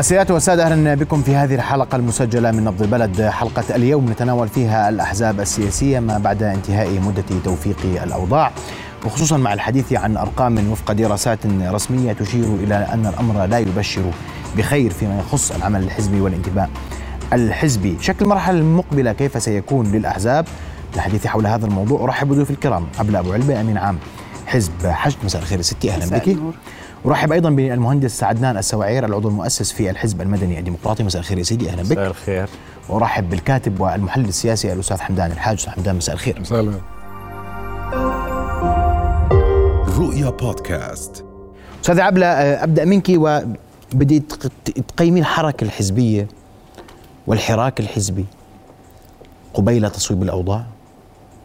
السيدات والسادة أهلا بكم في هذه الحلقة المسجلة من نبض البلد. حلقة اليوم نتناول فيها الأحزاب السياسية ما بعد انتهاء مدة توفيق الأوضاع وخصوصا مع الحديث عن أرقام وفق دراسات رسمية تشير إلى أن الأمر لا يبشر بخير فيما يخص العمل الحزبي والانتماء الحزبي. شكل المرحلة المقبلة كيف سيكون للأحزاب؟ الحديث حول هذا الموضوع أرحب بضيوف الكرام عبد أبو علبة أمين عام حزب حشد. مساء الخير ستي أهلا بك. ارحب أيضا بالمهندس عدنان السواعير العضو المؤسس في الحزب المدني الديمقراطي. مساء الخير يا سيدي أهلا بك. مساء الخير. وارحب بالكاتب والمحلل السياسي الأستاذ حمدان الحاج. أستاذ حمدان مساء الخير. مساء الخير. رؤيا بودكاست. أستاذ عبلة أبدأ منك وبدي تقيمي الحركه الحزبية والحراك الحزبي قبيل تصويب الأوضاع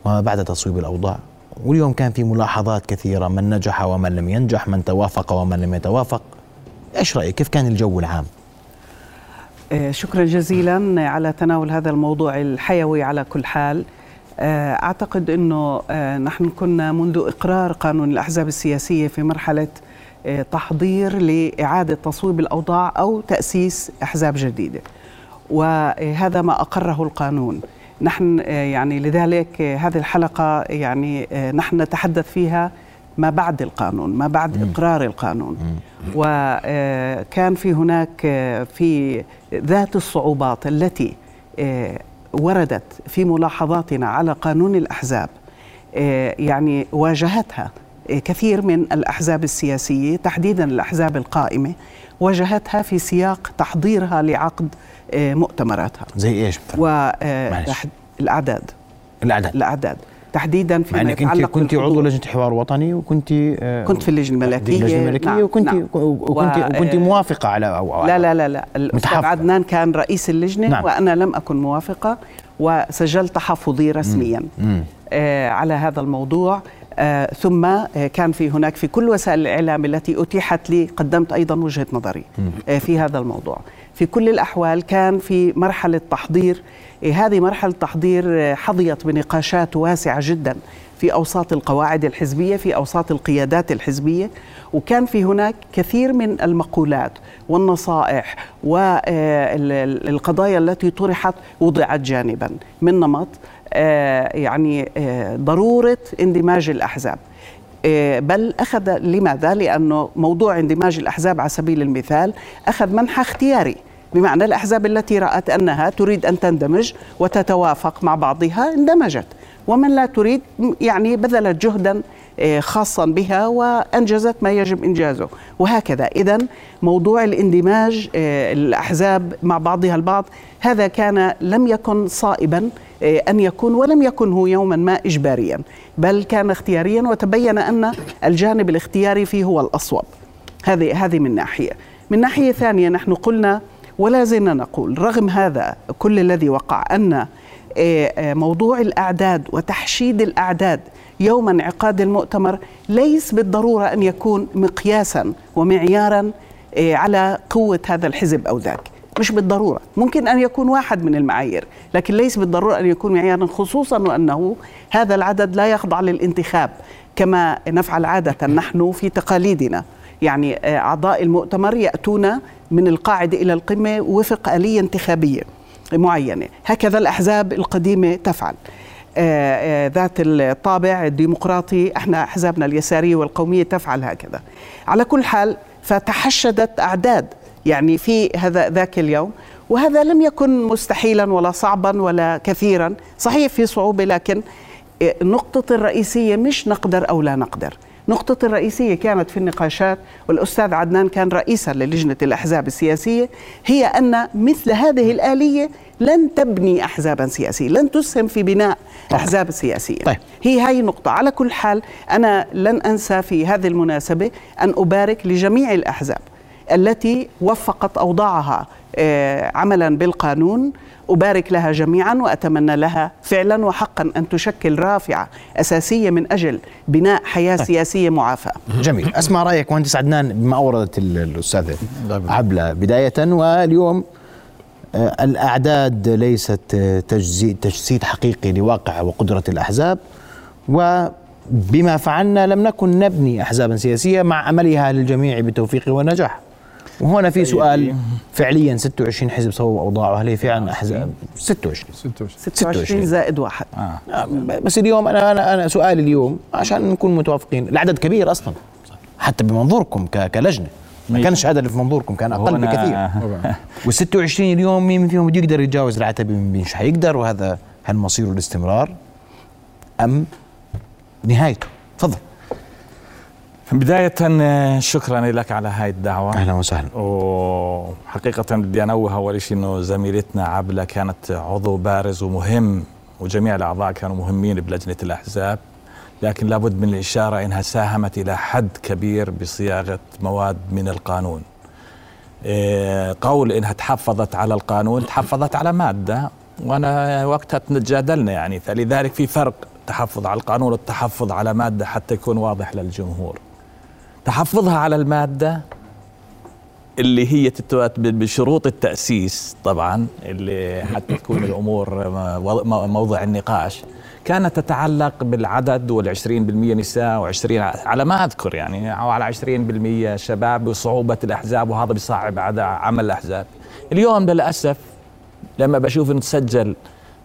وما بعد تصويب الأوضاع. واليوم كان في ملاحظات كثيرة من نجح ومن لم ينجح من توافق ومن لم يتوافق. إيش رأيك؟ كيف كان الجو العام؟ آه، شكرا جزيلا على تناول هذا الموضوع الحيوي على كل حال. آه، أعتقد أنه آه، نحن كنا منذ إقرار قانون الأحزاب السياسية في مرحلة تحضير لإعادة تصويب الأوضاع أو تأسيس أحزاب جديدة. وهذا ما أقره القانون. نحن آه، يعني لذلك آه، هذه الحلقة يعني آه، نحن نتحدث فيها ما بعد القانون ما بعد مم. إقرار القانون مم. وكان في هناك في ذات الصعوبات التي وردت في ملاحظاتنا على قانون الأحزاب يعني واجهتها كثير من الأحزاب السياسية تحديدا الأحزاب القائمة واجهتها في سياق تحضيرها لعقد آه، مؤتمراتها. زي إيش الأعداد. الأعداد. الأعداد. تحديدا فيما إنك أنت كنت عضو لجنة حوار وطني وكنت آه كنت في اللجنة الملكية. اللجنة الملكية نعم وكنت نعم. وكنت و... وكنت موافقة على أو لا لا لا لا. الأستاذ عدنان كان رئيس اللجنة نعم. وأنا لم أكن موافقة وسجلت تحفظي رسميا. مم. آه على هذا الموضوع. آه ثم آه كان في هناك في كل وسائل الإعلام التي أتيحت لي قدمت أيضا وجهة نظري آه في هذا الموضوع. في كل الأحوال كان في مرحلة تحضير هذه مرحلة تحضير حظيت بنقاشات واسعة جدا في أوساط القواعد الحزبية في أوساط القيادات الحزبية وكان في هناك كثير من المقولات والنصائح والقضايا التي طرحت وضعت جانبا من نمط آه، يعني آه، ضرورة اندماج الأحزاب. إيه، بل أخذ لماذا؟ لأنه موضوع اندماج الأحزاب على سبيل المثال أخذ منحى اختياري بمعنى الأحزاب التي رأت أنها تريد أن تندمج وتتوافق مع بعضها اندمجت. ومن لا تريد يعني بذلت جهدا خاصا بها وأنجزت ما يجب إنجازه. وهكذا. اذا موضوع الاندماج الأحزاب مع بعضها البعض هذا كان لم يكن صائبا إيه، أن يكون ولم يكن هو يوما ما اجباريا بل كان اختياريا وتبين أن الجانب الاختياري فيه هو الأصوب. هذه هذه من ناحية. من ناحية ثانية نحن قلنا ولا زلنا نقول رغم هذا كل الذي وقع أن موضوع الأعداد وتحشيد الأعداد يوم انعقاد المؤتمر ليس بالضرورة أن يكون مقياسا ومعيارا على قوة هذا الحزب أو ذاك. مش بالضرورة. ممكن أن يكون واحد من المعايير لكن ليس بالضرورة أن يكون معيارا خصوصا وأنه هذا العدد لا يخضع للانتخاب كما نفعل عادة نحن في تقاليدنا. يعني إيه، أعضاء المؤتمر يأتون من القاعده إلى القمة وفق آلية انتخابية معينة. هكذا الأحزاب القديمة تفعل. آه، آه، ذات الطابع الديمقراطي إحنا أحزابنا اليسارية والقومية تفعل هكذا. على كل حال فتحشدت أعداد يعني في هذا ذاك اليوم. وهذا لم يكن مستحيلا ولا صعبا ولا كثيرا. صحيح في صعوبة لكن النقطة الرئيسية مش نقدر أو لا نقدر. نقطة الرئيسية كانت في النقاشات والأستاذ عدنان كان رئيسا للجنة الأحزاب السياسية. هي أن مثل هذه الآلية لن تبني أحزابا سياسية لن تسهم في بناء طيب. أحزاب سياسية. طيب. هي هاي النقطة على كل حال أنا لن أنسى في هذه المناسبة أن أبارك لجميع الأحزاب. التي وفقت أوضاعها آه، عملا بالقانون. أبارك لها جميعا وأتمنى لها فعلا وحقا أن تشكل رافعة أساسية من أجل بناء حياة طيب. سياسية معافاة. جميل. أسمع رأيك مهندس عدنان بما أوردت الأستاذة عبلة بداية واليوم آه، الأعداد ليست تجسيد, تجسيد حقيقي لواقع وقدرة الأحزاب. وبما فعلنا لم نكن نبني أحزابا سياسية مع أملها للجميع بالتوفيق والنجاح وهنا في سؤال فعليا 26 حزب صوبوا أوضاعه. هل هي فعلا أحزاب؟ 26 26 26 زائد واحد. آه. بس اليوم أنا أنا أنا سؤالي اليوم عشان نكون متوافقين. العدد كبير أصلا. حتى بمنظوركم كلجنة. ما كانش هذا اللي في منظوركم كان أقل بكثير. وال 26 اليوم مين فيهم بده يقدر يتجاوز العتبه مش حيقدر؟ وهذا هل مصيره الاستمرار أم نهايته؟ تفضل. بداية شكرا لك على هاي الدعوة. أهلا وسهلا. وحقيقة بدي أنوه أول شيء أنه زميلتنا عبلة كانت عضو بارز ومهم وجميع الأعضاء كانوا مهمين بلجنة الأحزاب. لكن لابد من الإشارة أنها ساهمت إلى حد كبير بصياغة مواد من القانون. إيه، قول إنها تحفظت على القانون تحفظت على مادة. وأنا وقتها تجادلنا يعني. فلذلك في فرق التحفظ على القانون والتحفظ على مادة حتى يكون واضح للجمهور. تحفظها على المادة اللي هي بشروط التأسيس طبعا اللي حتى تكون الأمور موضع النقاش كانت تتعلق بالعدد وال20% نساء و20 على ما أذكر يعني أو على 20% شباب وصعوبه الأحزاب وهذا بيصعب عمل الأحزاب. اليوم للأسف لما بشوف إنه تسجل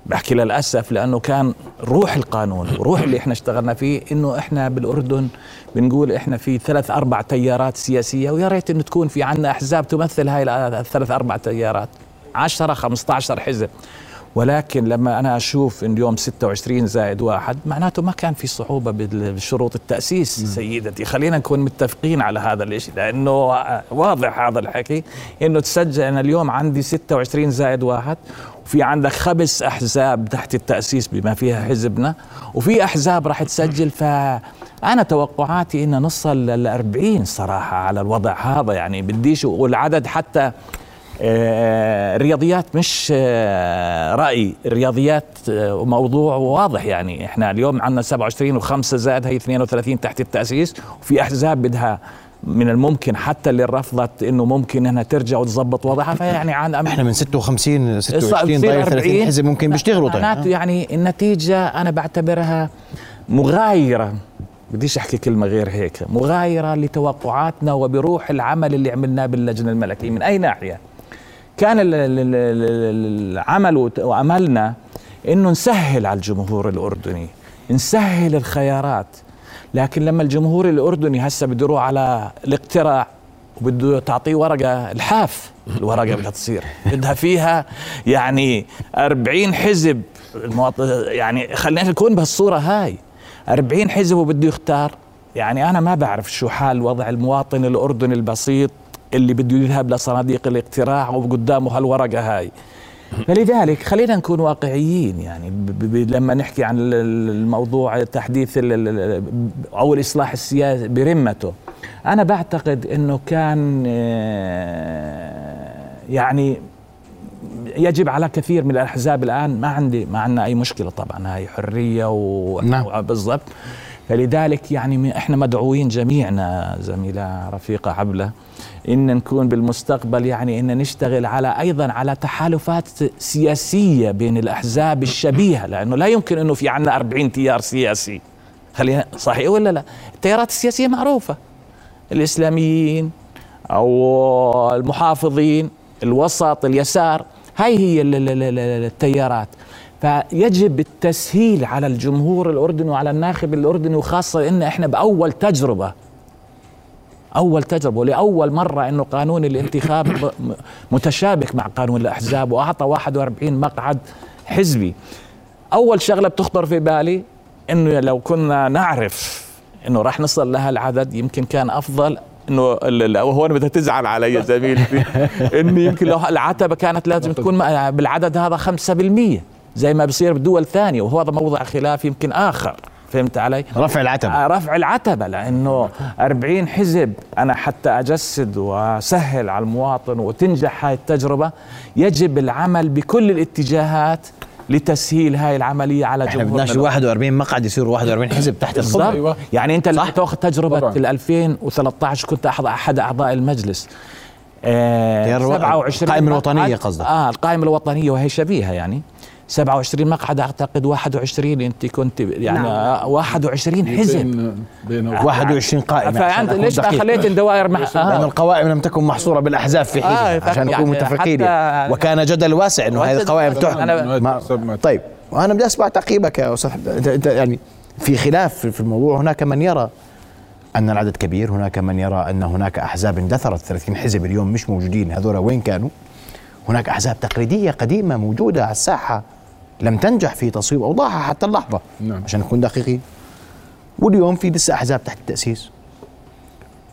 بحكي للأسف لأنه كان روح القانون وروح اللي إحنا اشتغلنا فيه إنه إحنا بالأردن بنقول إحنا في ثلاث أربع تيارات سياسية ويا ريت إنه تكون في عندنا أحزاب تمثل هاي الثلاث أربع تيارات 10 15 حزب ولكن لما أنا أشوف إن اليوم 26 زائد واحد معناته ما كان في صعوبة بشروط التأسيس م. سيدتي خلينا نكون متفقين على هذا الشيء لأنه واضح هذا الحكي إنه تسجل أنا اليوم عندي 26 زائد واحد وفي عندك خمس أحزاب تحت التأسيس بما فيها حزبنا وفي أحزاب راح تسجل. ف أنا توقعاتي إن نصل ل 40 صراحة على الوضع هذا يعني بديش والعدد حتى آه، الرياضيات مش آه، رأي الرياضيات آه، موضوع واضح. يعني إحنا اليوم عندنا 27 و5 زائد هي 32 تحت التأسيس وفي أحزاب بدها من الممكن حتى اللي رفضت إنه ممكن إنها ترجع وتظبط وضعها فيعني عن إحنا من 56 26 ضايل 30 حزب ممكن بيشتغلوا طيب. معناته يعني النتيجة أنا بعتبرها مغايرة. بديش أحكي كلمة غير هيك. مغايرة لتوقعاتنا وبروح العمل اللي عملناه باللجنة الملكية. من أي ناحية؟ كان العمل وعملنا إنه نسهل على الجمهور الأردني. نسهل الخيارات. لكن لما الجمهور الأردني هسه بده يروح على الاقتراع وبده تعطيه ورقة الحاف الورقة بدها تصير. بدها فيها يعني أربعين حزب. يعني خلينا نكون بهالصورة هاي. أربعين حزب وبده يختار. يعني أنا ما بعرف شو حال وضع المواطن الأردني البسيط اللي بده يذهب لصناديق الاقتراع وقدامه هالورقة هاي. فلذلك خلينا نكون واقعيين يعني لما نحكي عن الموضوع تحديث أو الإصلاح السياسي برمته أنا بعتقد إنه كان آه، يعني يجب على كثير من الأحزاب الآن ما عندي ما عندنا أي مشكلة طبعا هاي حرية و نعم. بالضبط فلذلك يعني إحنا مدعوين جميعنا زميلة رفيقة عبله إن نكون بالمستقبل يعني إن نشتغل على أيضا على تحالفات سياسية بين الأحزاب الشبيهه لأنه لا يمكن إنه في عندنا 40 تيار سياسي. خلينا صحيح ولا لا؟ التيارات السياسية معروفة. الإسلاميين أو المحافظين الوسط اليسار هاي هي التيارات. فيجب التسهيل على الجمهور الأردني وعلى الناخب الأردني وخاصة إن إحنا بأول تجربة أول تجربة ولأول مرة إنه قانون الانتخاب متشابك مع قانون الأحزاب وأعطى 41 مقعد حزبي. أول شغلة بتخطر في بالي إنه لو كنا نعرف إنه راح نصل لها العدد يمكن كان أفضل إنه هو أنا بدها تزعل علي زميلتي إنه يمكن لو العتبة كانت لازم تكون بالعدد هذا 5% زي ما بصير بدول ثانية وهو هذا موضع خلاف يمكن آخر. فهمت علي؟ رفع العتبة. آه، رفع العتبة لأنه 40 حزب أنا حتى أجسد وأسهل على المواطن وتنجح هاي التجربة يجب العمل بكل الاتجاهات لتسهيل هاي العملية على إحنا بدناش 41 مقعد يصيروا 41 حزب تحت الخط أيوة. يعني أنت اللي تاخذ تجربة ال 2013 كنت أحد أعضاء المجلس. آه 27 القائمة الوطنية قصدك. آه القائمة الوطنية وهي شبيهة يعني. 27 مقعد أعتقد 21 أنت كنت يعني نعم. 21 حزب بين 21 قائمة. فأنت ليش خليت الدوائر مع آه. لأن القوائم لم تكن محصورة بالأحزاب في حين آه عشان نكون يعني متفقين. وكان جدل واسع إنه هذه القوائم تحكم طيب. وأنا بدي أسمع تعقيبك يا أستاذ انت يعني في خلاف في الموضوع. هناك من يرى أن العدد كبير. هناك من يرى أن هناك أحزاب اندثرت. 30 حزب اليوم مش موجودين. هذول وين كانوا؟ هناك أحزاب تقليدية قديمة موجودة على الساحة. لم تنجح في تصويب أوضاعها حتى اللحظة نعم. عشان نكون دقيقين. واليوم في لسه أحزاب تحت التأسيس.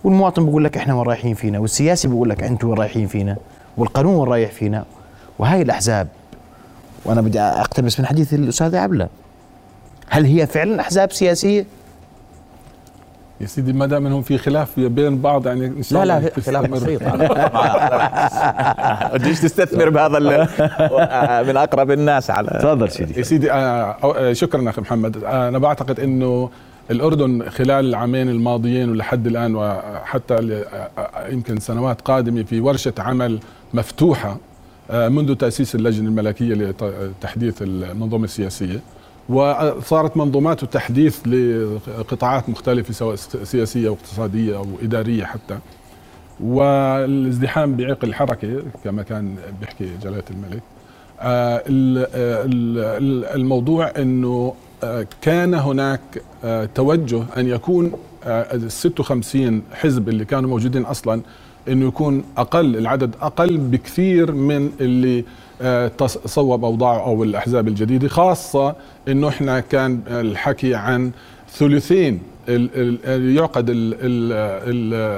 والمواطن بيقول لك إحنا وين رايحين فينا؟ والسياسي بيقول لك أنتم وين رايحين فينا؟ والقانون وين رايح فينا؟ وهي الأحزاب. وأنا بدي أقتبس من حديث الاستاذ عبلة. هل هي فعلا أحزاب سياسية؟ يا سيدي ما دام إنهم في خلاف بين بعض يعني إن شاء لا لا خلاف بسيط. بديش تستثمر بهذا من أقرب الناس على تفضل سيدي. يا سيدي آه، آه، شكرا أخي محمد. آه، أنا بعتقد إنه الأردن خلال العامين الماضيين ولحد الآن وحتى يمكن سنوات قادمة في ورشة عمل مفتوحة منذ تأسيس اللجنة الملكية لتحديث المنظومة السياسية. وصارت منظومات وتحديث لقطاعات مختلفة سواء سياسية واقتصادية أو إدارية حتى. والازدحام بعيق الحركة كما كان بيحكي جلالة الملك. آه، الموضوع أنه آه، كان هناك آه، توجه أن يكون ال 56 حزب اللي كانوا موجودين أصلا أنه يكون أقل العدد أقل بكثير من اللي صوب اوضاعه أو الأحزاب الجديدة خاصة إنه إحنا كان الحكي عن ثلثين يعقد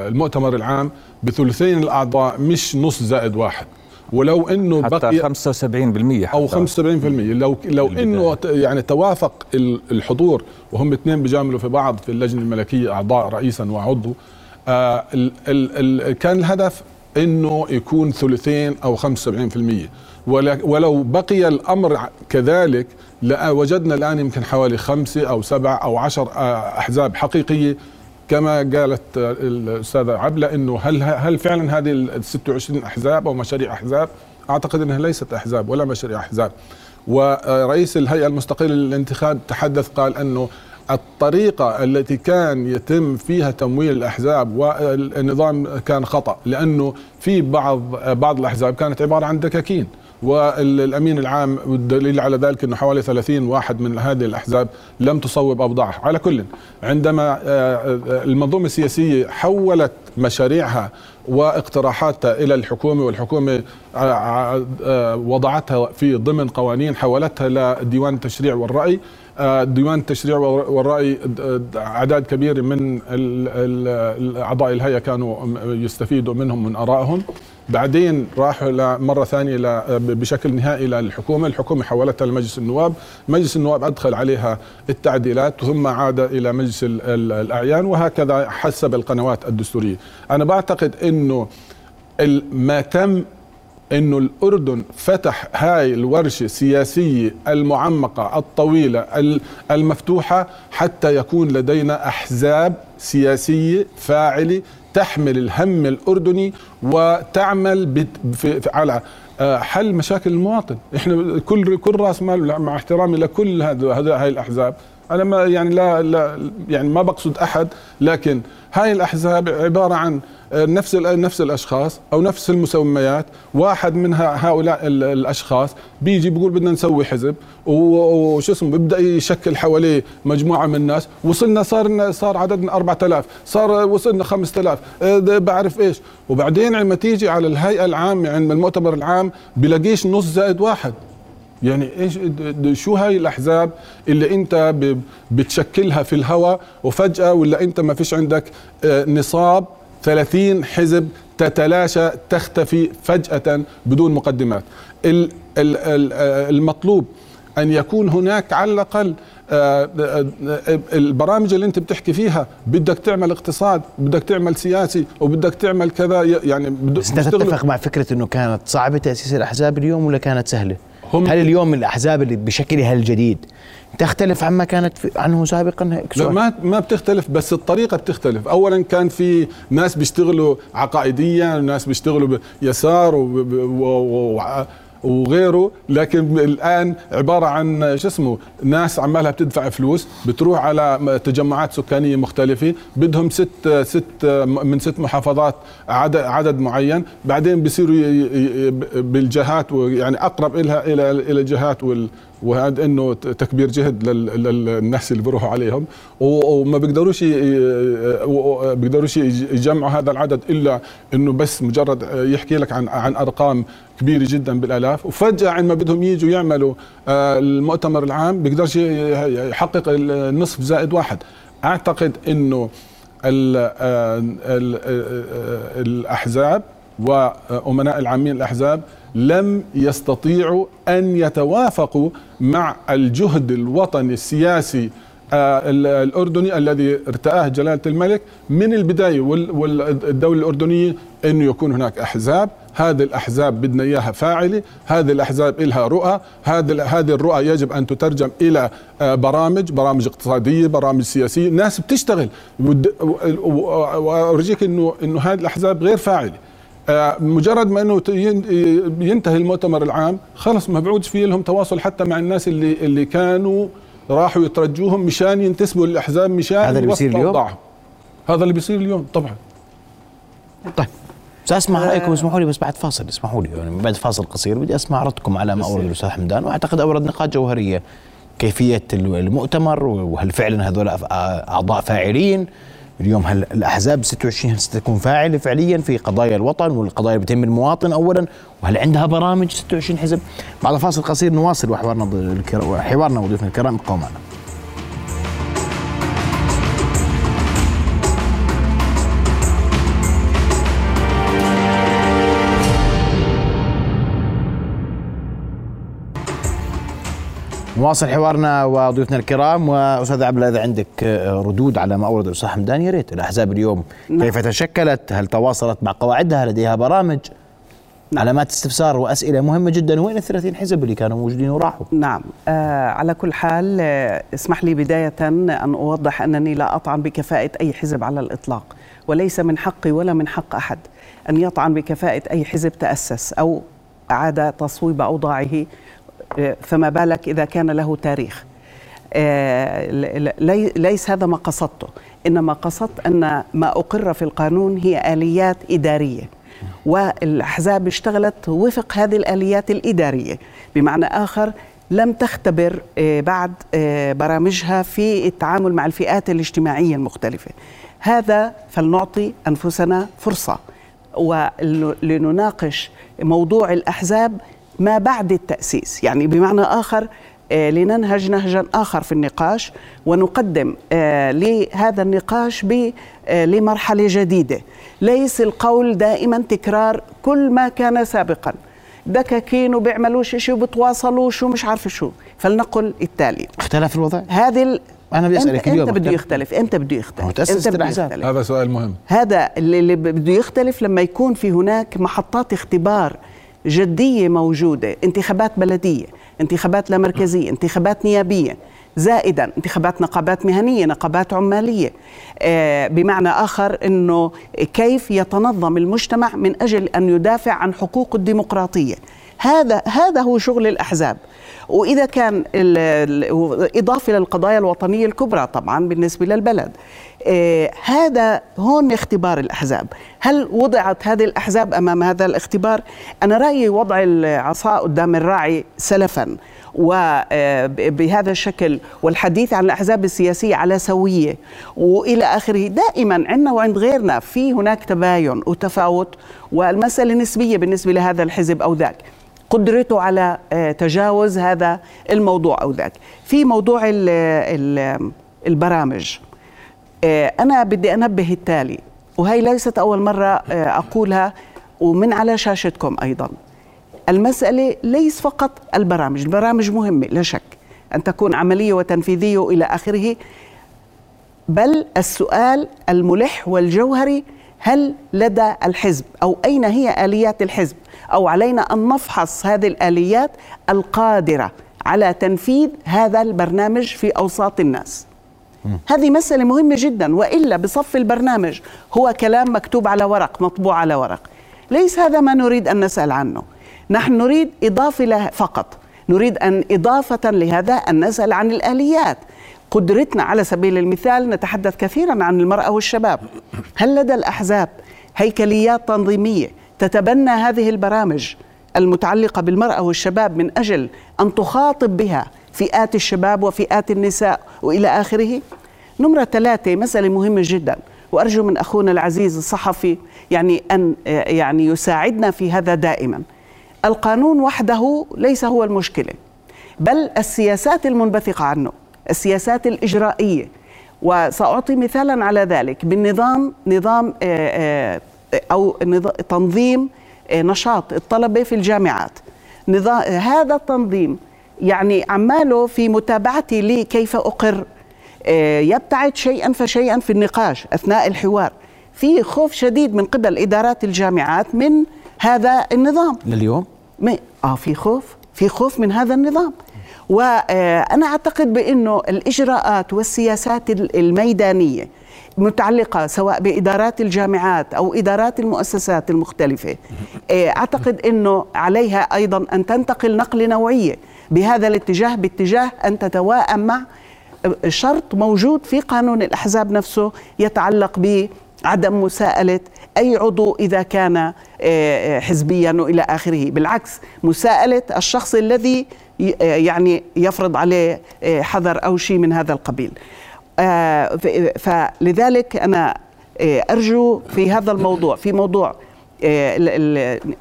المؤتمر العام بثلثين الأعضاء مش نص زائد واحد. ولو إنه حتى بقي 75% حتى. أو 75% لو لو إنه يعني توافق الحضور وهم اثنين بيجاملوا في بعض في اللجنة الملكية أعضاء رئيسا وعضو آه ال ال كان الهدف إنه يكون ثلثين أو 75% ولو بقي الأمر كذلك لوجدنا الآن يمكن حوالي خمسة أو سبع أو عشر آه، أحزاب حقيقية كما قالت الأستاذة عبلة إنه هل هل فعلا هذه ال 26 أحزاب أو مشاريع أحزاب؟ أعتقد إنها ليست أحزاب ولا مشاريع أحزاب. ورئيس الهيئة المستقلة للانتخاب تحدث قال إنه الطريقة التي كان يتم فيها تمويل الأحزاب والنظام كان خطأ لأنه في بعض بعض الأحزاب كانت عبارة عن دكاكين والأمين العام والدليل على ذلك إنه حوالي 30 واحد من هذه الأحزاب لم تصوب أوضاعها، على كل عندما آه، آه، المنظومة السياسية حولت مشاريعها واقتراحاتها إلى الحكومة والحكومة آه، وضعتها في ضمن قوانين حولتها لديوان التشريع والرأي ديوان التشريع والرأي أعداد كبيرة من أعضاء الهيئة كانوا يستفيدوا منهم من آرائهم. بعدين راحوا مرة ثانية بشكل نهائي للحكومة. الحكومة حولتها لمجلس النواب. مجلس النواب أدخل عليها التعديلات ثم عاد إلى مجلس الأعيان وهكذا حسب القنوات الدستورية. أنا بعتقد أنه ما تم إنه الأردن فتح هاي الورشة السياسيه المعمقة الطويلة المفتوحة حتى يكون لدينا أحزاب سياسية فاعلة تحمل الهم الأردني وتعمل على آه، حل مشاكل المواطن. إحنا كل كل رأس مال مع احترامي لكل هذا هاي الأحزاب. أنا ما يعني لا, لا يعني ما بقصد أحد لكن هاي الأحزاب عبارة عن نفس نفس الأشخاص أو نفس المسميات. واحد من هؤلاء الأشخاص بيجي بيقول بدنا نسوي حزب وشو اسمه بيبدأ يشكل حواليه مجموعة من الناس. وصلنا صار صار عددنا 4000 صار وصلنا 5000 آه، بعرف إيش. وبعدين لما تيجي على الهيئة العامة عند المؤتمر العام بلاقيش نص زائد واحد. يعني إيش شو هاي الأحزاب اللي أنت بتشكلها في الهواء وفجأة ولا أنت ما فيش عندك آه، نصاب 30 حزب تتلاشى تختفي فجأة بدون مقدمات المطلوب أن يكون هناك على الأقل آه، آه، البرامج اللي أنت بتحكي فيها بدك تعمل اقتصاد بدك تعمل سياسي وبدك تعمل كذا يعني بس تتفق مع فكرة إنه كانت صعبة تأسيس الأحزاب اليوم ولا كانت سهلة؟ هم هل اليوم الأحزاب اللي بشكلها الجديد تختلف عما كانت عنه سابقا لا ما ما بتختلف بس الطريقة بتختلف. اولا كان في ناس بيشتغلوا عقائديا وناس بيشتغلوا بيسار و, و... و... وغيره لكن الآن عبارة عن شو اسمه ناس عمالها بتدفع فلوس بتروح على تجمعات سكانية مختلفة بدهم ست ست من ست محافظات عدد عدد معين بعدين بيصيروا بالجهات يعني أقرب لها إلى إلى الجهات وال وهذا إنه تكبير جهد للناس اللي بيروحوا عليهم. وما بيقدروش بيقدروش يجمعوا هذا العدد إلا إنه بس مجرد يحكي لك عن عن أرقام كبيرة جدا بالآلاف. وفجأة عندما بدهم يجوا يعملوا آه، المؤتمر العام بيقدرش يحقق النصف زائد واحد. أعتقد إنه آه، آه، الأحزاب وامناء العامين الأحزاب لم يستطيعوا أن يتوافقوا مع الجهد الوطني السياسي آه، الأردني الذي ارتآه جلالة الملك من البداية والدولة الأردنية انه يكون هناك أحزاب. هذه الأحزاب بدنا إياها فاعلة. هذه الأحزاب لها رؤى. هذه هذه الرؤى يجب أن تترجم إلى آه، برامج برامج اقتصادية برامج سياسية. ناس بتشتغل. وأرجيك إنه إنه هذه الأحزاب غير فاعلة. آه، مجرد ما إنه ينتهي المؤتمر العام خلص ما بعودش في لهم تواصل حتى مع الناس اللي اللي كانوا راحوا يترجوهم مشان ينتسبوا للأحزاب مشان هذا اللي بيصير اليوم؟ هذا اللي بيصير اليوم طبعا. طيب. ساسمع رأيكم اسمحوا لي بس بعد فاصل اسمحوا لي يعني بعد فاصل قصير بدي أسمع ردكم على ما أورد الأستاذ حمدان وأعتقد أورد نقاط جوهرية. كيفية المؤتمر وهل فعلا هذول أعضاء فاعلين؟ اليوم هل الأحزاب 26 هل ستكون فاعلة فعليا في قضايا الوطن والقضايا اللي بتهم المواطن اولا؟ وهل عندها برامج 26 حزب بعد فاصل قصير نواصل وحوارنا حوارنا وضيوفنا الكرام ابقوا معنا. نواصل حوارنا وضيوفنا الكرام وأستاذ عبد اذا عندك ردود على ما اورد الأستاذ حمدان يا ريت الأحزاب اليوم نعم. كيف تشكلت؟ هل تواصلت مع قواعدها؟ لديها برامج؟ نعم. علامات استفسار وأسئلة مهمة جدا وين ال 30 حزب اللي كانوا موجودين وراحوا؟ نعم آه على كل حال آه اسمح لي بداية أن أوضح أنني لا أطعن بكفاءة أي حزب على الإطلاق وليس من حقي ولا من حق أحد أن يطعن بكفاءة أي حزب تأسس أو أعاد تصويب أوضاعه فما بالك إذا كان له تاريخ. آه، ليس هذا ما قصدته. إنما قصدت أن ما أقر في القانون هي آليات إدارية. والأحزاب اشتغلت وفق هذه الآليات الإدارية. بمعنى آخر لم تختبر آه، بعد آه، برامجها في التعامل مع الفئات الاجتماعية المختلفة. هذا فلنعطي أنفسنا فرصة. ولنناقش موضوع الأحزاب ما بعد التأسيس. يعني بمعنى آخر آه، لننهج نهجا آخر في النقاش ونقدم آه، لهذا النقاش آه، لمرحلة جديدة. ليس القول دائما تكرار كل ما كان سابقا. دكاكين وبيعملوش شيء وبتواصلوش ومش عارف شو. فلنقل التالي. اختلف الوضع؟ هذا أنا بدي أسألك اليوم أنت بده يختلف. أنت بده يختلف. أنت بده يختلف. هذا سؤال مهم. هذا اللي بده يختلف لما يكون في هناك محطات اختبار جدية موجودة انتخابات بلدية انتخابات لامركزيه انتخابات نيابية. زائدا انتخابات نقابات مهنية نقابات عمالية. آه بمعنى آخر إنه كيف يتنظم المجتمع من أجل أن يدافع عن حقوق الديمقراطية. هذا هذا هو شغل الأحزاب. وإذا كان إضافة للقضايا الوطنية الكبرى طبعا بالنسبة للبلد. آه هذا هون اختبار الأحزاب. هل وضعت هذه الأحزاب أمام هذا الاختبار؟ أنا رأيي وضع العصا قدام الراعي سلفا. وبهذا الشكل والحديث عن الأحزاب السياسية على سوية وإلى آخره. دائما عندنا وعند غيرنا في هناك تباين وتفاوت والمسألة نسبية بالنسبة لهذا الحزب أو ذاك. قدرته على آه، تجاوز هذا الموضوع أو ذاك. في موضوع البرامج. آه، أنا بدي أنبه التالي وهي ليست أول مرة آه، أقولها ومن على شاشتكم أيضا. المسألة ليس فقط البرامج البرامج مهمة لا شك أن تكون عملية وتنفيذية وإلى آخره بل السؤال الملح والجوهري هل لدى الحزب أو أين هي آليات الحزب؟ أو علينا أن نفحص هذه الآليات القادرة على تنفيذ هذا البرنامج في أوساط الناس. هذه مسألة مهمة جدا وإلا بصف البرنامج هو كلام مكتوب على ورق مطبوع على ورق. ليس هذا ما نريد أن نسأل عنه. نحن نريد إضافة لها فقط. نريد أن إضافة لهذا أن نسأل عن الآليات. قدرتنا على سبيل المثال نتحدث كثيرا عن المرأة والشباب. هل لدى الأحزاب هيكليات تنظيمية تتبنى هذه البرامج المتعلقة بالمرأة والشباب من أجل أن تخاطب بها فئات الشباب وفئات النساء وإلى آخره؟ نمرة ثلاثة مسألة مهمة جدا وأرجو من أخونا العزيز الصحفي يعني أن يعني يساعدنا في هذا دائما. القانون وحده ليس هو المشكلة بل السياسات المنبثقة عنه السياسات الإجرائية. وسأعطي مثالا على ذلك بالنظام نظام آه، آه، أو تنظيم آه، نشاط الطلبة في الجامعات. نظام هذا التنظيم يعني عماله في متابعتي لي كيف أقر يبتعد شيئا فشيئا في النقاش أثناء الحوار. في خوف شديد من قبل إدارات الجامعات من هذا النظام. لليوم؟ آه في خوف. في خوف من هذا النظام. وأنا أعتقد بأنه الإجراءات والسياسات الميدانية متعلقة سواء بإدارات الجامعات أو إدارات المؤسسات المختلفة آه، أعتقد أنه عليها أيضا أن تنتقل نقلة نوعية بهذا الاتجاه باتجاه أن تتواءم مع شرط موجود في قانون الأحزاب نفسه يتعلق بعدم مساءلة أي عضو إذا كان آه، آه، حزبيا وإلى آخره. بالعكس مساءلة الشخص الذي يعني يفرض عليه آه، حذر أو شيء من هذا القبيل. آه، فلذلك أنا آه، أرجو في هذا الموضوع في موضوع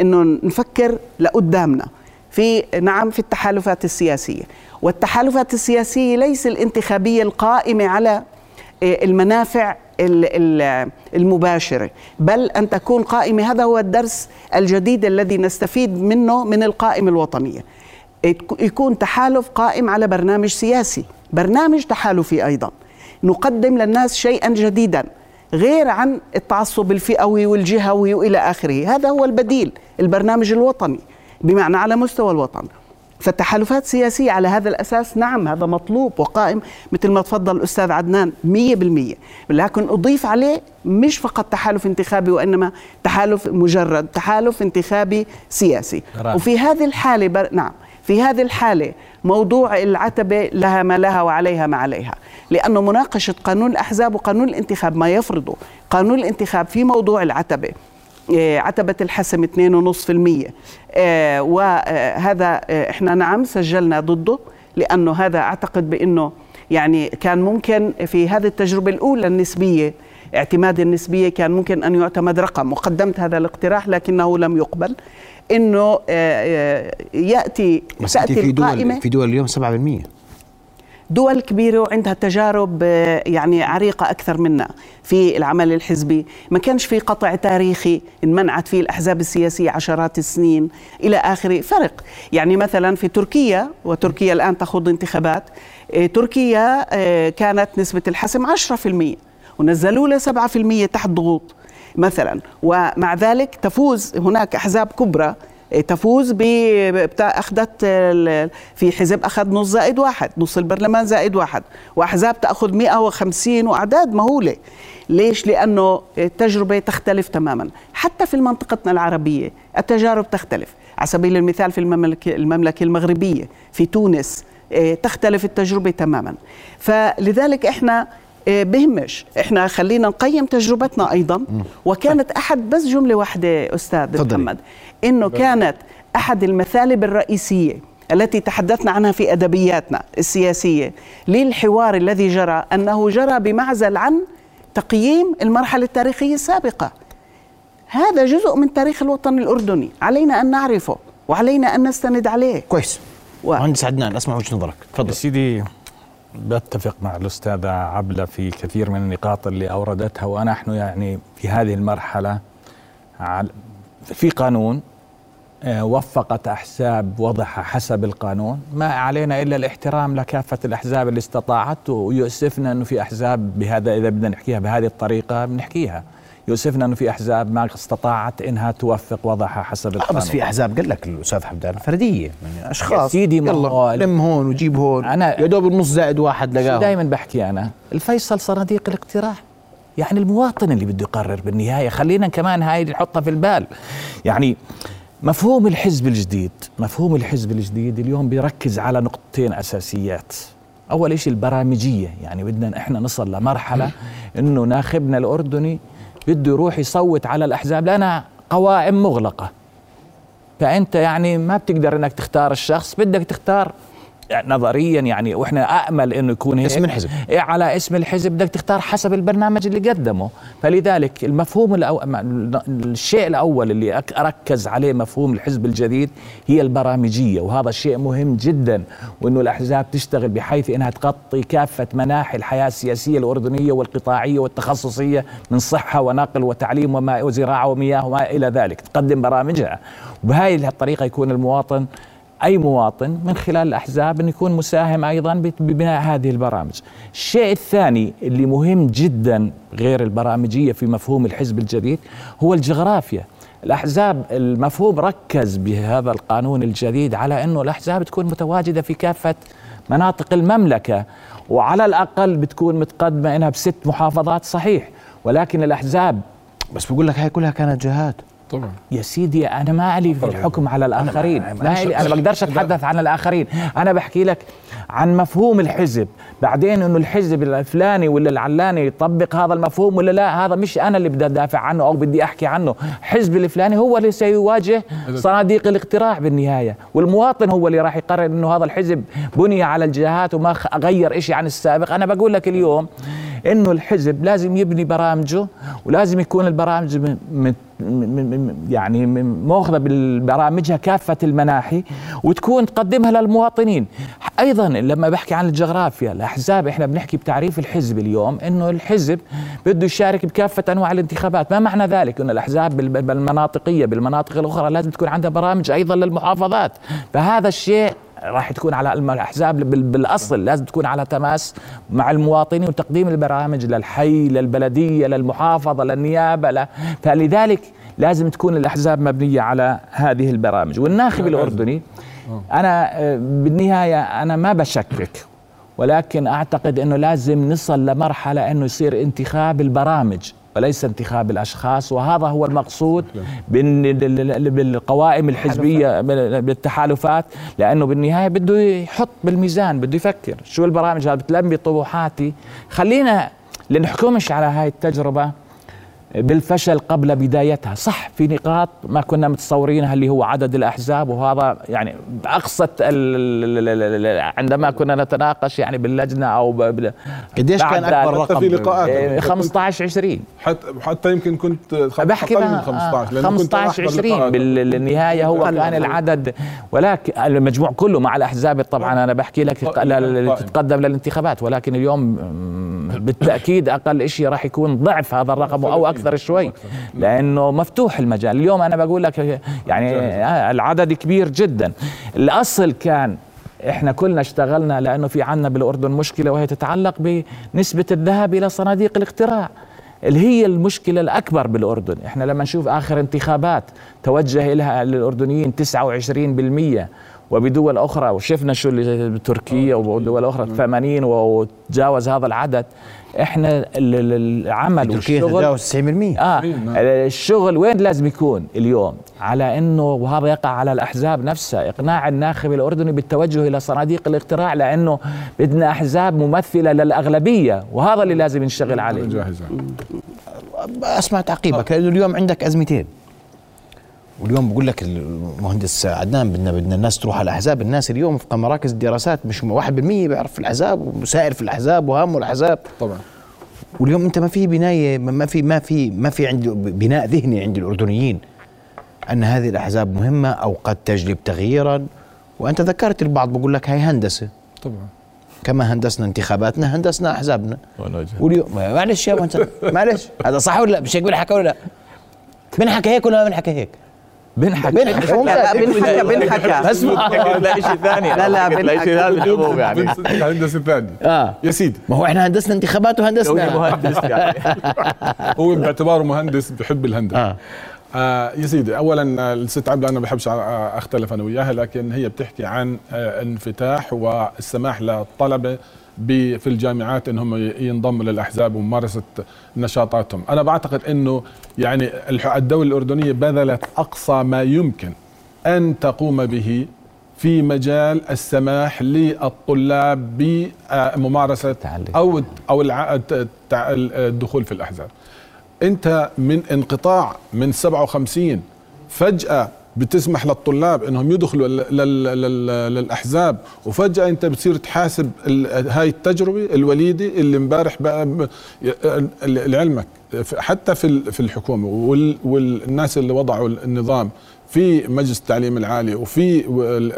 إنه نفكر لقدامنا في نعم في التحالفات السياسية. والتحالفات السياسية ليس الانتخابية القائمة على المنافع المباشره بل أن تكون قائمة. هذا هو الدرس الجديد الذي نستفيد منه من القائمة الوطنية. يكون تحالف قائم على برنامج سياسي برنامج تحالفي أيضا. نقدم للناس شيئا جديدا غير عن التعصب الفئوي والجهوي وإلى آخره. هذا هو البديل البرنامج الوطني بمعنى على مستوى الوطن. فالتحالفات سياسية على هذا الأساس نعم هذا مطلوب وقائم مثل ما تفضل الأستاذ عدنان مية بالمية. لكن أضيف عليه مش فقط تحالف انتخابي وإنما تحالف مجرد تحالف انتخابي سياسي. رأي. وفي هذه الحالة بر... نعم في هذه الحالة موضوع العتبة لها ما لها وعليها ما عليها. لأنه مناقشة قانون الأحزاب وقانون الانتخاب ما يفرضه قانون الانتخاب في موضوع العتبة. عتبة الحسم 2.5% آه، وهذا آه، إحنا نعم سجلنا ضده لأنه هذا أعتقد بأنه يعني كان ممكن في هذه التجربة الأولى النسبية اعتماد النسبية كان ممكن أن يعتمد رقم وقدمت هذا الاقتراح لكنه لم يقبل إنه آه، آه، يأتي بس تأتي في دول في دول اليوم 7% دول كبيرة وعندها تجارب آه، يعني عريقة أكثر منا في العمل الحزبي. ما كانش في قطع تاريخي انمنعت فيه الأحزاب السياسية عشرات السنين إلى آخره. فرق يعني مثلا في تركيا وتركيا الآن تخوض انتخابات تركيا كانت نسبة الحسم 10% ونزلوا له 7% تحت ضغوط مثلا. ومع ذلك تفوز هناك أحزاب كبرى تفوز ب اخذت في حزب اخذ نص زائد واحد نص البرلمان زائد واحد. وأحزاب تأخذ 150 واعداد مهولة. ليش؟ لأنه التجربة تختلف تماما. حتى في منطقتنا العربية التجارب تختلف. على سبيل المثال في المملكه المملكة المغربية في تونس إيه، تختلف التجربة تماما. فلذلك إحنا بهمش. إحنا خلينا نقيم تجربتنا أيضا. وكانت أحد بس جملة واحدة أستاذ فضلي. محمد إنه كانت أحد المثالب الرئيسية التي تحدثنا عنها في أدبياتنا السياسية للحوار الذي جرى أنه جرى بمعزل عن تقييم المرحلة التاريخية السابقة. هذا جزء من تاريخ الوطن الأردني. علينا أن نعرفه وعلينا أن نستند عليه. كويس. و... مهندس عدنان أسمع وجهه نظرك. تفضل. سيدي بتفق مع الأستاذة عبلة في كثير من النقاط اللي أوردتها ونحن يعني في هذه المرحلة في قانون آه، وفقت أحزاب وضعها حسب القانون. ما علينا إلا الاحترام لكافة الأحزاب اللي استطاعت ويؤسفنا أنه في أحزاب بهذا إذا بدنا نحكيها بهذه الطريقة بنحكيها. يؤسفنا انه في أحزاب ما استطاعت إنها توفق وضعها حسب القانون بس في أحزاب قال لك الأستاذ حمدان فرديه يعني أشخاص. سيدي يلا لم هون وجيب هون. أنا يا دوب النص زائد واحد لقاه دائما بحكي أنا؟ الفيصل صناديق الاقتراح يعني المواطن اللي بده يقرر بالنهاية خلينا كمان هاي نحطها في البال. يعني مفهوم الحزب الجديد مفهوم الحزب الجديد اليوم بيركز على نقطتين أساسيات. أول شيء البرامجية يعني بدنا إحنا نصل لمرحلة إنه ناخبنا الأردني بده يروح يصوت على الأحزاب. لنا قوائم مغلقة. فأنت يعني ما بتقدر إنك تختار الشخص بدك تختار نظريا يعني وإحنا امل إنه يكون هيك. اسم الحزب. إيه على اسم الحزب بدك تختار حسب البرنامج اللي قدمه. فلذلك المفهوم الأو... الشيء الأول اللي أركز عليه مفهوم الحزب الجديد هي البرامجية وهذا الشيء مهم جدا وإنه الأحزاب تشتغل بحيث إنها تغطي كافة مناحي الحياة السياسية الأردنية والقطاعية والتخصصية من صحة ونقل وتعليم وما وزراعة ومياه وما إلى ذلك تقدم برامجها. وبهذه الطريقة يكون المواطن أي مواطن من خلال الأحزاب أن يكون مساهم أيضا ببناء هذه البرامج. الشيء الثاني اللي مهم جدا غير البرامجية في مفهوم الحزب الجديد هو الجغرافيا. الأحزاب المفهوم ركز بهذا القانون الجديد على أنه الأحزاب تكون متواجدة في كافة مناطق المملكة وعلى الأقل بتكون متقدمة إنها بست محافظات صحيح ولكن الأحزاب بس بقول لك هاي كلها كانت جهات طبعا. يا سيدي أنا ما لي في الحكم على الآخرين. ما لي أنا بقدرش أتحدث عن الآخرين. أنا بحكي لك عن مفهوم الحزب. بعدين إنه الحزب الفلاني ولا العلاني يطبق هذا المفهوم ولا لا هذا مش أنا اللي بدي أدافع عنه أو بدي أحكي عنه. حزب الفلاني هو اللي سيواجه صناديق الاقتراع بالنهاية. والمواطن هو اللي راح يقرر إنه هذا الحزب بني على الجهات وما غير شيء عن السابق. أنا بقول لك اليوم إنه الحزب لازم يبني برامجه ولازم يكون البرامج يعني ماخذه ببرامجها كافة المناحي وتكون تقدمها للمواطنين. أيضا لما بحكي عن الجغرافيا الأحزاب إحنا بنحكي بتعريف الحزب اليوم إنه الحزب بده يشارك بكافة أنواع الانتخابات. ما معنى ذلك؟ إنه الأحزاب بالمناطقية بالمناطق الأخرى لازم تكون عندها برامج أيضا للمحافظات. فهذا الشيء راح تكون على الأحزاب بالأصل لازم تكون على تماس مع المواطنين وتقديم البرامج للحي للبلدية للمحافظة للنيابة. فلذلك لازم تكون الأحزاب مبنية على هذه البرامج والناخب الأردني أنا آه، بالنهاية أنا ما بشكك ولكن أعتقد إنه لازم نصل لمرحلة إنه يصير انتخاب البرامج وليس انتخاب الأشخاص. وهذا هو المقصود بالقوائم الحزبية بالتحالفات لأنه بالنهاية بده يحط بالميزان بده يفكر. شو البرامج هذه؟ بتلبي طموحاتي. خلينا لنحكمش على هاي التجربة. بالفشل قبل بدايتها. صح في نقاط ما كنا متصورينها اللي هو عدد الأحزاب وهذا يعني أقصت عندما كنا نتناقش يعني باللجنة أو قديش كان أكبر رقم؟ في لقاءات. 15 20 حتى حتى يمكن كنت بحكي من 15 15 20 بالنهاية هو كان العدد. ولكن المجموع كله مع الأحزاب طبعا أنا بحكي لك تتقدم للانتخابات. ولكن اليوم بالتأكيد أقل شيء راح يكون ضعف هذا الرقم أو أكثر أكثر شوي لأنه مفتوح المجال. اليوم أنا بقول لك يعني العدد كبير جدا. الأصل كان إحنا كلنا اشتغلنا لأنه في عنا بالأردن مشكلة وهي تتعلق بنسبة الذهاب إلى صناديق الاقتراع. اللي هي المشكلة الأكبر بالأردن. إحنا لما نشوف آخر انتخابات توجه لها للأردنيين 29% وبدول أخرى وشفنا شو اللي بتركيا ودول أخرى 80 وتجاوز هذا العدد. إحنا العمل والشغل تجاوز 90% آه نعم. الشغل وين لازم يكون اليوم؟ على إنه وهذا يقع على الأحزاب نفسها إقناع الناخب الأردني بالتوجه إلى صناديق الاقتراع لأنه بدنا أحزاب ممثلة للأغلبية وهذا اللي لازم نشتغل عليه. أسمع تعقيبك لأنه اليوم عندك أزمتين. واليوم بقول لك المهندس عدنان بدنا بدنا الناس تروح على الأحزاب. الناس اليوم وفق مراكز الدراسات مش 1% بيعرف الأحزاب وسائر في الأحزاب وهامه الأحزاب. طبعا. واليوم أنت ما في بناية ما في ما في ما في عند بناء ذهني عند الأردنيين أن هذه الأحزاب مهمة أو قد تجلب تغييرا. وأنت ذكرت البعض بقول لك هاي هندسة. طبعا. كما هندسنا انتخاباتنا هندسنا أحزابنا. واليوم معلش يا معلش. هذا صح ولا لا؟ مش هيك بنحكى ولا لا؟ بنحكى هيك ولا ما بنحكى هيك؟ بنحكى بنحكى لا بنحكى بنحكى اسمع لا شيء ثاني لا لا بنحكى يعني هندسه ثانية آه يا سيدي ما هو إحنا هندسنا انتخابات وهندسنا مهندس يعني هو باعتباره مهندس بحب الهندسه آه. آه يا سيدي اولا الست عبله أنا بحبش اختلف أنا وياها لكن هي بتحكي عن آه انفتاح والسماح للطلبه في الجامعات انهم ينضموا للاحزاب وممارسه نشاطاتهم، أنا بعتقد إنه يعني الدولة الأردنية بذلت أقصى ما يمكن أن تقوم به في مجال السماح للطلاب بممارسة أو أو الدخول في الأحزاب. أنت من انقطاع من 57 فجأة بتسمح للطلاب إنهم يدخلوا للأحزاب وفجأة أنت بتصير تحاسب هاي التجربة الوليدة اللي امبارح لعلمك. حتى في في الحكومة والناس اللي وضعوا النظام في مجلس التعليم العالي وفي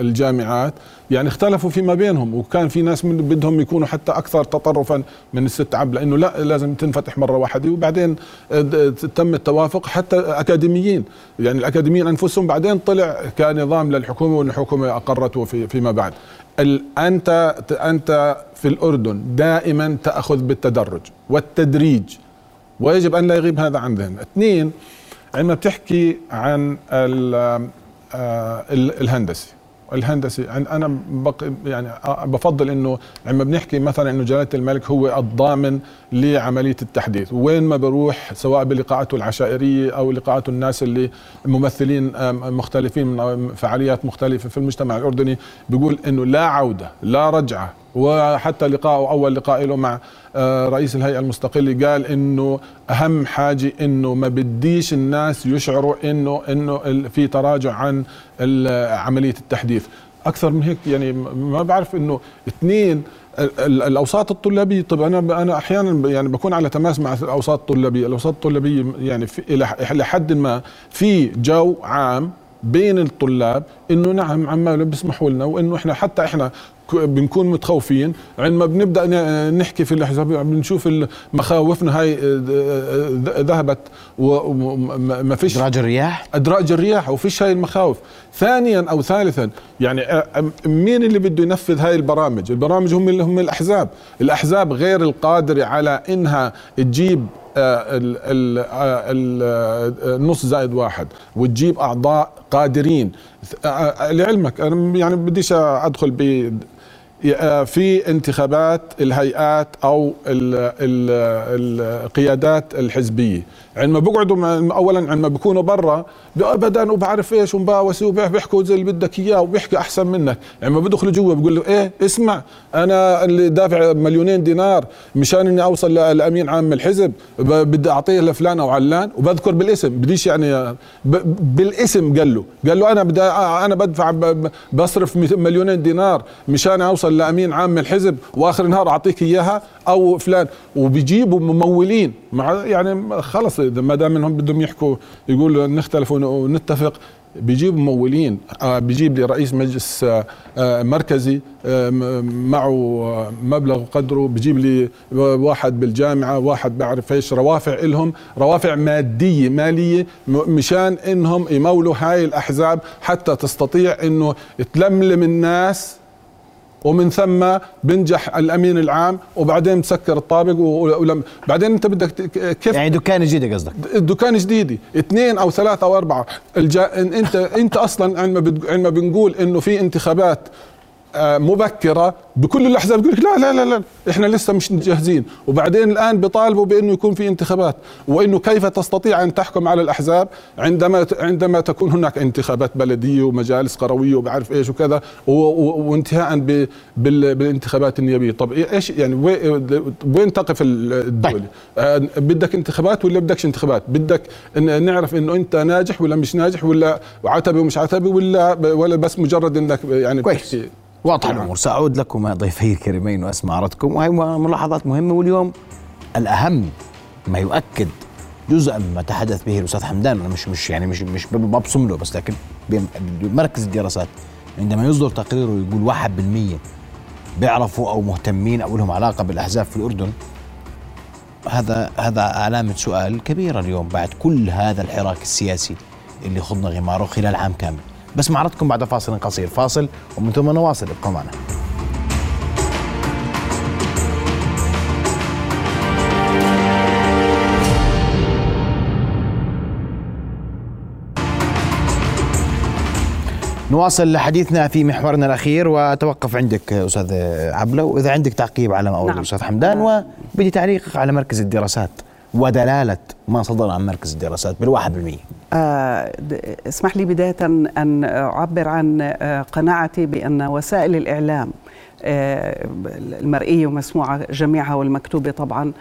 الجامعات يعني اختلفوا فيما بينهم وكان في ناس من بدهم يكونوا حتى أكثر تطرفا من الست عب لأنه لا لازم تنفتح مرة واحدة وبعدين تم التوافق حتى اكاديميين يعني الأكاديميين أنفسهم بعدين طلع كنظام للحكومة والحكومة أقرته في فيما بعد. أنت أنت في الأردن دائما تأخذ بالتدرج والتدريج ويجب أن لا يغيب هذا عن ذهننا اثنين عندما بتحكي عن آه، الهندسي الهندسي أنا يعني بفضل إنه لما بنحكي مثلا إنه جلالة الملك هو الضامن لعملية التحديث. وين ما بروح سواء بلقاءاته العشائرية أو لقاءاته الناس اللي ممثلين مختلفين من فعاليات مختلفة في المجتمع الأردني بيقول إنه لا عودة لا رجعة وحتى لقاءه أول لقاء له مع آه، رئيس الهيئة المستقلة قال إنه أهم حاجة إنه ما بديش الناس يشعروا إنه إنه في تراجع عن عملية التحديث. أكثر من هيك يعني ما بعرف إنه اثنين الأوساط الطلابية. طب أنا أنا أحيانا يعني بكون على تماس مع الأوساط الطلابية. الأوساط الطلابية يعني إلى حد ما في جو عام بين الطلاب إنه نعم عمال بيسمحوا لنا وإنه إحنا حتى إحنا بنكون متخوفين. عندما بنبدأ نحكي في الاحزاب بنشوف مخاوفنا هاي آه، آه، ذهبت وما فيش إدراج الرياح؟ إدراج الرياح وفيش هاي المخاوف. ثانيا أو ثالثا يعني آه، مين اللي بده ينفذ هاي البرامج؟ البرامج هم اللي هم الأحزاب. الأحزاب غير القادره على إنها تجيب النص زائد واحد وتجيب أعضاء قادرين. لعلمك أنا يعني بديش أدخل ب آه، في انتخابات الهيئات أو القيادات الحزبية. عندما بيقعدوا اولا عندما بيكونوا برا ابدا وبعرف إيش ومباوسي وبيحكوا زي اللي بدك إياه وبيحكي أحسن منك. عندما بدخلوا جوا بيقول له إيه اسمع أنا اللي دافع مليونين دينار مشان إني أوصل لأمين عام الحزب بدي أعطيه لفلان أو علان وبذكر بالاسم. بديش يعني بالاسم قال له قال له أنا بدي أنا بدفع بصرف مليونين دينار مشان أوصل لأمين عام الحزب وآخر النهار أعطيك إياها أو فلان. وبيجيبوا ممولين مع يعني خلص ما دام إنهم بدهم يحكوا يقولوا نختلف ونتفق بيجيب ممولين. آه، بيجيب لي رئيس مجلس آه، آه، مركزي معه مبلغ قدره بيجيب لي واحد بالجامعة واحد بعرف إيش روافع لهم روافع مادية مالية مشان إنهم يمولوا هاي الأحزاب حتى تستطيع إنه تلملم الناس ومن ثم بنجح الأمين العام وبعدين تسكر الطابق ولم بعدين انت بدك كيف يعني دكان جديده قصدك؟ دكان جديدة. اثنين أو ثلاثة أو أربعة. الجا... انت إنت أصلا عندما بنقول إنه في انتخابات مبكرة بكل الاحزاب يقول لك لا لا لا لا إحنا لسه مش جاهزين. وبعدين الآن بيطالبوا بإنه يكون في انتخابات وإنه كيف تستطيع أن تحكم على الأحزاب عندما عندما تكون هناك انتخابات بلدية ومجالس قروية وبعرف إيش وكذا وانتهاء بالانتخابات النيابية. طب إيش يعني وين تقف الدولة؟ طيب. آه، بدك انتخابات ولا بدكش انتخابات؟ بدك نعرف إنه أنت ناجح ولا مش ناجح ولا عتبي ومش عتبي ولا ولا بس مجرد إنك يعني كويس. واضحه الأمور. سأعود لكم ضيفي الكريمين وأسمع ردكم وهي ملاحظات مهمة واليوم الأهم ما يؤكد جزءا مما تحدث به الأستاذ حمدان. أنا مش مش يعني مش مش ببصم له بس لكن مركز الدراسات عندما يصدر تقريره يقول 1% بيعرفوا أو مهتمين أو لهم علاقة بالأحزاب في الأردن هذا هذا علامة سؤال كبيرة اليوم بعد كل هذا الحراك السياسي اللي خضنا غماره خلال عام كامل. بس معرضكم بعد فاصل قصير. فاصل ومن ثم نواصل ابقوا معنا نواصل حديثنا في محورنا الأخير وأتوقف عندك أستاذ عبله واذا عندك تعقيب على ما اول نعم. الاستاذ حمدان وبدي تعليقك على مركز الدراسات. ودلالة ما صدر عن مركز الدراسات بالواحد بالمئة آه اسمح لي بداية أن أعبر عن آه قناعتي بأن وسائل الإعلام آه المرئية ومسموعة جميعها والمكتوبة طبعا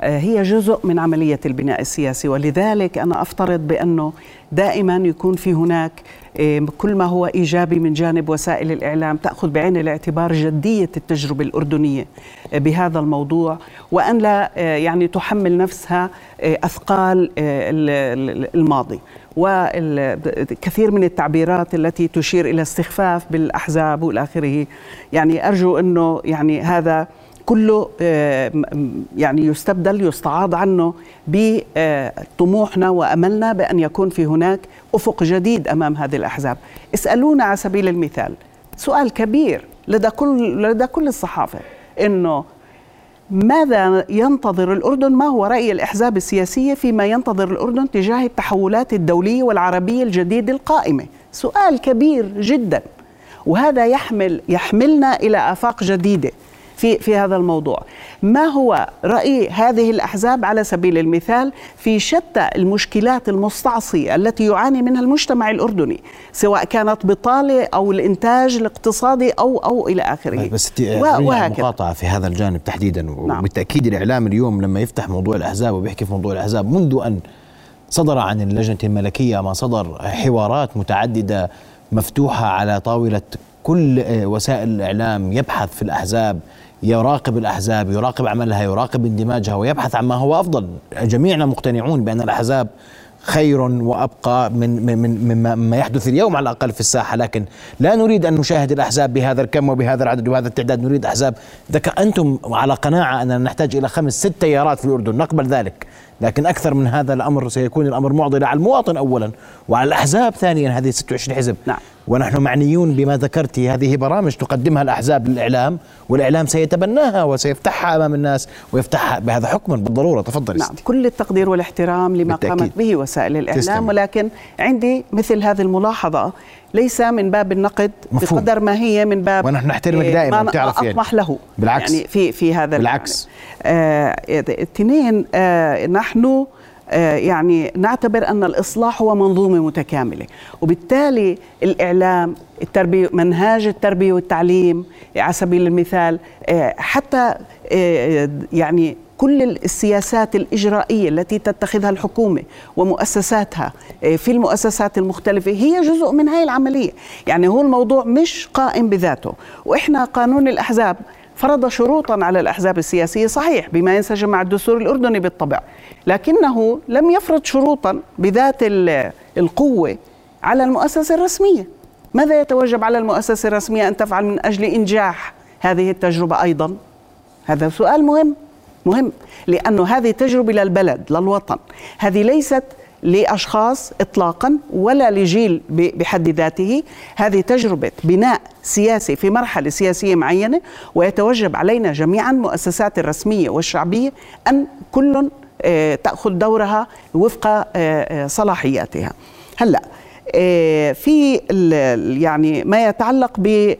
هي جزء من عملية البناء السياسي ولذلك أنا أفترض بأنه دائما يكون في هناك آه، كل ما هو إيجابي من جانب وسائل الإعلام تأخذ بعين الاعتبار جدية التجربة الأردنية آه، بهذا الموضوع. وأن لا يعني تحمل نفسها أثقال الماضي. وكثير من التعبيرات التي تشير إلى استخفاف بالأحزاب والى اخره يعني أرجو أنه يعني هذا كله آه، يعني يستبدل يستعاض عنه بطموحنا وأملنا بأن يكون في هناك أفق جديد أمام هذه الأحزاب. اسألونا على سبيل المثال سؤال كبير لدى كل لدى كل الصحافة إنه ماذا ينتظر الأردن؟ ما هو رأي الأحزاب السياسية فيما ينتظر الأردن تجاه التحولات الدولية والعربية الجديدة القائمة؟ سؤال كبير جدا وهذا يحمل يحملنا إلى آفاق جديدة. في في هذا الموضوع. ما هو رأي هذه الأحزاب على سبيل المثال في شتى المشكلات المستعصية التي يعاني منها المجتمع الأردني سواء كانت بطالة أو الإنتاج الاقتصادي أو أو إلى آخره؟ بس وهكذا. مقاطعة في هذا الجانب تحديدا نعم. وبالتأكيد الإعلام اليوم لما يفتح موضوع الأحزاب وبيحكي في موضوع الأحزاب منذ أن صدر عن اللجنة الملكية ما صدر حوارات متعددة مفتوحة على طاولة كل وسائل الإعلام يبحث في الأحزاب يراقب الأحزاب يراقب عملها يراقب اندماجها ويبحث عن ما هو أفضل. جميعنا مقتنعون بأن الأحزاب خير وأبقى من من مما يحدث اليوم على الأقل في الساحة. لكن لا نريد أن نشاهد الأحزاب بهذا الكم وبهذا العدد وهذا التعداد. نريد أحزاب. إذا أنتم على قناعة أننا نحتاج إلى خمس ست تيارات في الأردن نقبل ذلك. لكن أكثر من هذا الأمر سيكون الأمر معضل على المواطن اولا وعلى الأحزاب ثانيا هذه 26 حزب. نعم. ونحن معنيون بما ذكرت هذه برامج تقدمها الأحزاب للإعلام والإعلام سيتبناها وسيفتحها أمام الناس ويفتحها بهذا حكما بالضرورة تفضل نعم كل التقدير والاحترام لما بالتأكيد. قامت به وسائل الإعلام تسلم. ولكن عندي مثل هذه الملاحظة ليس من باب النقد مفهوم. بقدر ما هي من باب ونحن نحترمك إيه، دائما ما تعرف يعني. أطمح له بالعكس يعني في في هذا بالعكس اثنين آه, آه نحن آه يعني نعتبر أن الإصلاح هو منظومة متكاملة. وبالتالي الإعلام التربية منهاج التربية والتعليم على سبيل المثال آه حتى آه يعني كل السياسات الإجرائية التي تتخذها الحكومة ومؤسساتها آه، في المؤسسات المختلفة هي جزء من هاي العملية. يعني هو الموضوع مش قائم بذاته. وإحنا قانون الأحزاب فرض شروطا على الأحزاب السياسية صحيح بما ينسجم مع الدستور الأردني بالطبع لكنه لم يفرض شروطا بذات القوة على المؤسسة الرسمية. ماذا يتوجب على المؤسسة الرسمية أن تفعل من أجل إنجاح هذه التجربة أيضا؟ هذا سؤال مهم مهم لأنه هذه تجربة للبلد للوطن. هذه ليست لأشخاص اطلاقا ولا لجيل بحد ذاته. هذه تجربة بناء سياسي في مرحلة سياسية معينة ويتوجب علينا جميعا المؤسسات الرسمية والشعبية أن كل آه، تأخذ دورها وفق آه، آه، صلاحياتها. هلأ في يعني ما يتعلق ب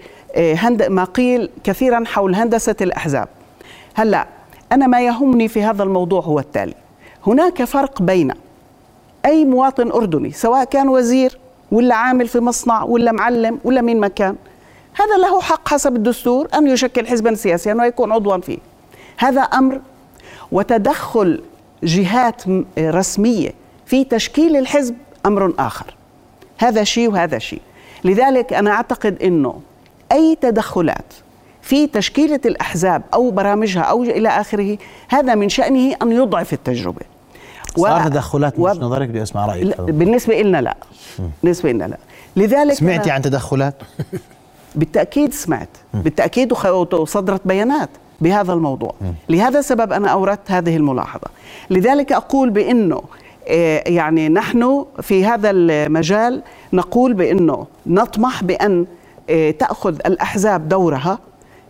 ما قيل كثيرا حول هندسة الأحزاب. هلأ أنا ما يهمني في هذا الموضوع هو التالي. هناك فرق بين أي مواطن أردني سواء كان وزير ولا عامل في مصنع ولا معلم ولا مين ما كان هذا له حق حسب الدستور أن يشكل حزبا سياسيا ويكون عضوا فيه. هذا أمر وتدخل جهات رسمية في تشكيل الحزب أمر آخر. هذا شيء وهذا شيء. لذلك أنا أعتقد أنه أي تدخلات في تشكيلة الأحزاب أو برامجها أو إلى آخره هذا من شأنه أن يضعف التجربة. صار تدخلات و... مش نظرك بدي اسمع رايك بالنسبة لنا لا. بالنسبة لنا لا. لذلك سمعتي عن تدخلات؟ بالتأكيد سمعت. بالتأكيد وصدرت بيانات بهذا الموضوع. لهذا السبب أنا أوردت هذه الملاحظة. لذلك أقول بإنه آه، يعني نحن في هذا المجال نقول بإنه نطمح بأن آه، تأخذ الأحزاب دورها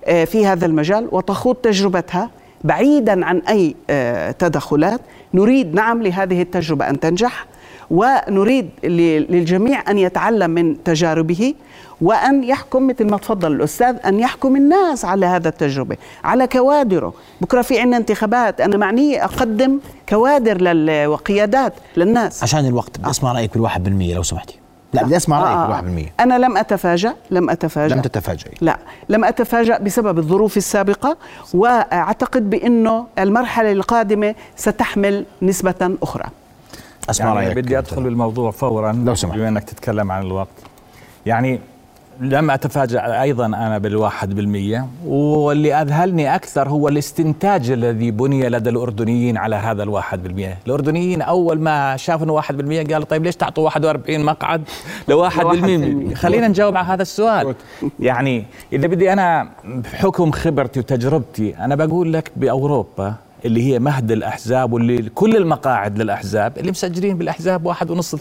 آه، في هذا المجال وتخوض تجربتها. بعيدا عن أي آه، تدخلات نريد نعم لهذه التجربة أن تنجح ونريد للجميع أن يتعلم من تجاربه وأن يحكم مثل ما تفضل الأستاذ أن يحكم الناس على هذا التجربة على كوادره بكرة في عندنا انتخابات أنا معنيه أقدم كوادر. وقيادات للناس عشان الوقت بدي اسمع رأيك بالواحد بالمية لو سمحتي لا بدي أسمع رأيك آه. بالواحد بالمية. أنا لم أتفاجأ لم أتفاجأ. لم تتفاجئي. لا لم أتفاجأ بسبب الظروف السابقة وأعتقد بأنه المرحلة القادمة ستحمل نسبة أخرى. أسمع يعني رأيك بدي أدخل بالموضوع فورا لو سمحت. بما إنك تتكلم عن الوقت. يعني لم أتفاجأ أيضا أنا بالواحد بالمية واللي أذهلني أكثر هو الاستنتاج الذي بني لدى الأردنيين على هذا الواحد بالمية. الأردنيين أول ما شافوا إنه واحد بالمية قالوا طيب ليش تعطوا 41 مقعد لواحد بالمية؟ خلينا نجاوب على هذا السؤال. يعني إذا بدي أنا بحكم خبرتي وتجربتي أنا بقول لك بأوروبا اللي هي مهد الأحزاب واللي كل المقاعد للأحزاب اللي مسجلين بالأحزاب واحد ونص 2%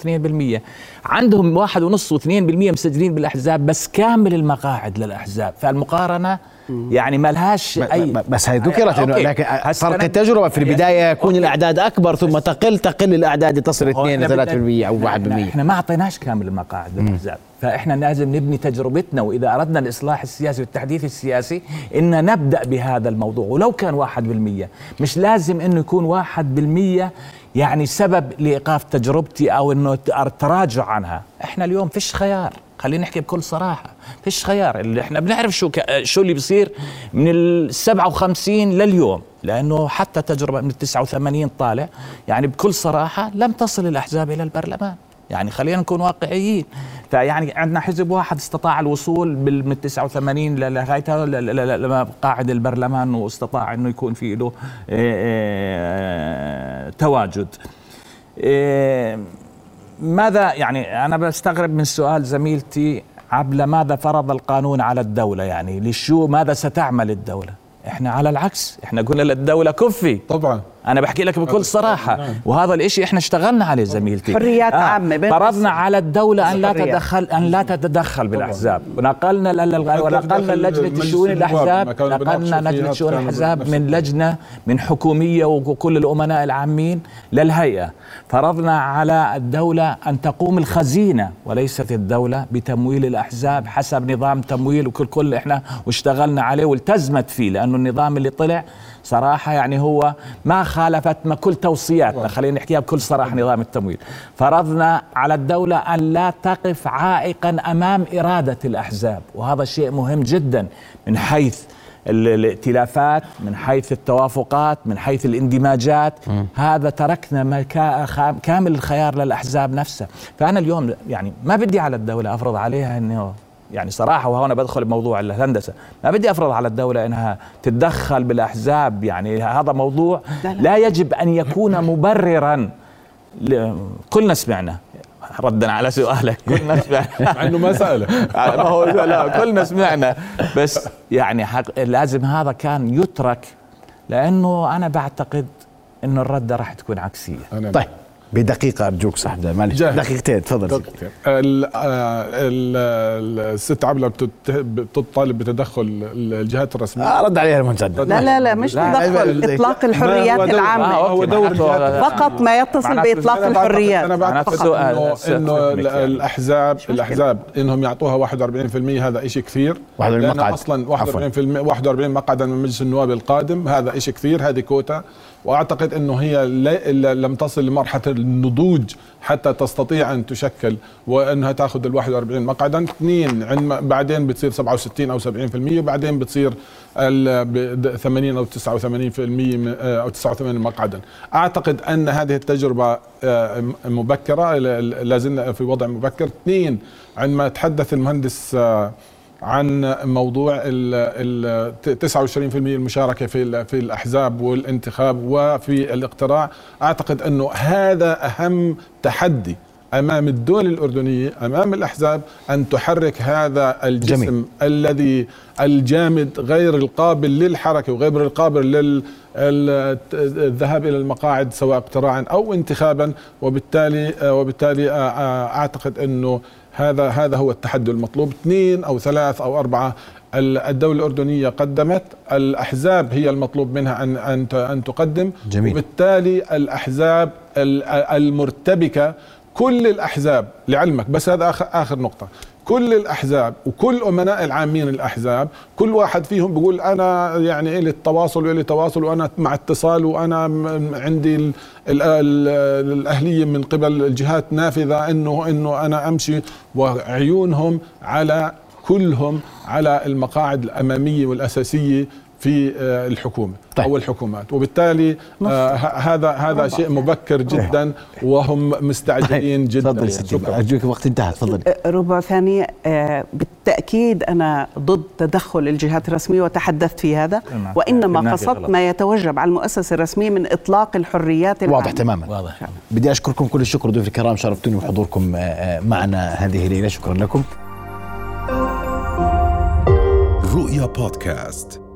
عندهم واحد ونص و2% مسجلين بالأحزاب بس كامل المقاعد للأحزاب. فالمقارنة يعني ما لهاش اي بس هي ذكرت إنه أوكي. لكن فرق التجربة في البداية يكون. الأعداد أكبر ثم تقل تقل الأعداد تصل هو 2 إحنا 3% أو بدنا- 1% إحنا ما أعطيناش كامل المقاعد للأحزاب. فإحنا لازم نبني تجربتنا وإذا أردنا الإصلاح السياسي والتحديث السياسي إن نبدأ بهذا الموضوع. ولو كان واحد بالمية مش لازم إنه يكون واحد بالمية يعني سبب لإيقاف تجربتي أو إنه التراجع عنها. إحنا اليوم فيش خيار. خلينا نحكي بكل صراحة فيش خيار. اللي إحنا بنعرف شو ك... شو اللي بيصير من ال 57 لليوم لأنه حتى تجربة من ال 89 طالع يعني بكل صراحة لم تصل الأحزاب إلى البرلمان. يعني خلينا نكون واقعيين. فيعني عندنا حزب واحد استطاع الوصول من 89 ل- لغايتها ل- ل- ل- لمقاعد البرلمان واستطاع إنه يكون في له إيه، إيه، تواجد. إيه، ماذا يعني أنا بستغرب من سؤال زميلتي عبله ماذا فرض القانون على الدولة؟ يعني لشو ماذا ستعمل الدولة؟ إحنا على العكس إحنا قلنا للدولة كفي. طبعا. أنا بحكي لك بكل صراحة. وهذا الإشي إحنا اشتغلنا عليه زميلتي. حريات عامة بين فرضنا. على الدولة أن لا. تتدخل أن لا تتدخل بالأحزاب. ونقلنا ونقلنا لجنة شؤون الأحزاب. نقلنا لجنة شؤون الأحزاب من لجنة من حكومية وكل الأمناء العامين للهيئة. فرضنا على الدولة أن تقوم الخزينة وليست الدولة بتمويل الأحزاب حسب نظام تمويل وكل كل إحنا واشتغلنا عليه والتزمت فيه لأنه النظام اللي طلع صراحة يعني هو ما خالفت ما كل توصياتنا. خلينا نحكيها بكل صراحة نظام التمويل. فرضنا على الدولة أن لا تقف عائقا أمام إرادة الأحزاب وهذا شيء مهم جدا. من حيث ال- الائتلافات من حيث التوافقات من حيث الاندماجات هذا تركنا كامل الخيار للأحزاب نفسها. فأنا اليوم يعني ما بدي على الدولة أفرض عليها أنه يعني صراحة وهنا بدخل بموضوع الهندسة. ما بدي أفرض على الدولة أنها تتدخل بالأحزاب يعني هذا موضوع لا يجب أن يكون مبررا كلنا سمعنا. ردا على سؤالك. كلنا سمعنا. مع إنه ما سأله. ما هو لا كلنا سمعنا. بس يعني حق لازم هذا كان يترك لأنه أنا بعتقد إنه الردة راح تكون عكسية. أنا طيب. بدقيقة أرجوك صاحب معلش. دقيقتين تفضل دقيقتين. ال- آه، ال- الست عبلة بتت- بتطالب بتدخل الجهات الرسمية آه رد عليها المنتدى لا لا لا مش تدخل ما الحريات العامة آه، هو دور فقط ما يتصل معناته بإطلاق أنا بعتقد- الحريات أنا بعتقد فقط. سؤال. إنه سؤال إنه تكنيك يعني. الأحزاب الأحزاب إنهم يعطوها 41% هذا شيء كثير 41 لأنه مقعد. أصلا 41% 41 مقعدا من مجلس النواب القادم هذا شيء كثير هذه كوتا وأعتقد إنه هي لم تصل لمرحلة النضوج حتى تستطيع أن تشكل وإنها تأخذ ال 41 مقعدا. اثنين عندما بعدين بتصير 67 أو 70% وبعدين بتصير ال- ب- 80 أو 89% من- آه، أو 89 مقعدا. أعتقد أن هذه التجربة آه، مبكرة لازلنا في وضع مبكر. اثنين عندما تحدث المهندس آه، عن موضوع ال ال 29% المشاركة في في الأحزاب والانتخاب وفي الاقتراع أعتقد أنه هذا أهم تحدي أمام الدول الأردنية أمام الأحزاب أن تحرك هذا الجسم جميل. الذي الجامد غير القابل للحركة وغير القابل لل ال- الذهاب إلى المقاعد سواء اقتراعا أو انتخابا وبالتالي وبالتالي أعتقد أنه هذا هذا هو التحدي المطلوب. اثنين أو ثلاث أو أربعة ال- الدولة الأردنية قدمت الأحزاب هي المطلوب منها أن أن أن تقدم. جميل. وبالتالي الأحزاب ال- المرتبكة كل الأحزاب لعلمك بس هذا آخر آخر نقطة. كل الأحزاب وكل أمناء العامين الأحزاب كل واحد فيهم بيقول أنا يعني لي التواصل وإلي تواصل وأنا مع اتصال وأنا عندي ال ال ال الأهلية من قبل الجهات نافذة إنه إنه أنا أمشي. وعيونهم على كلهم على المقاعد الأمامية والأساسية في آه، الحكومة طيب. أو الحكومات. وبالتالي آه هذا هذا شيء مبكر جدا وهم مستعجلين طيب. جدا. تفضل يعني. أرجوك الوقت انتهى. تفضل آه، ربع ثانية. آه بالتأكيد أنا ضد تدخل الجهات الرسمية وتحدثت في هذا نعم. وإنما قصدت ما يتوجب على المؤسسة الرسمية من إطلاق الحريات العامة. واضح تماما. واضح بدي أشكركم كل الشكر ضيوف الكرام شرفتوني بحضوركم آه، معنا هذه الليلة. شكرا لكم. رؤيا بودكاست.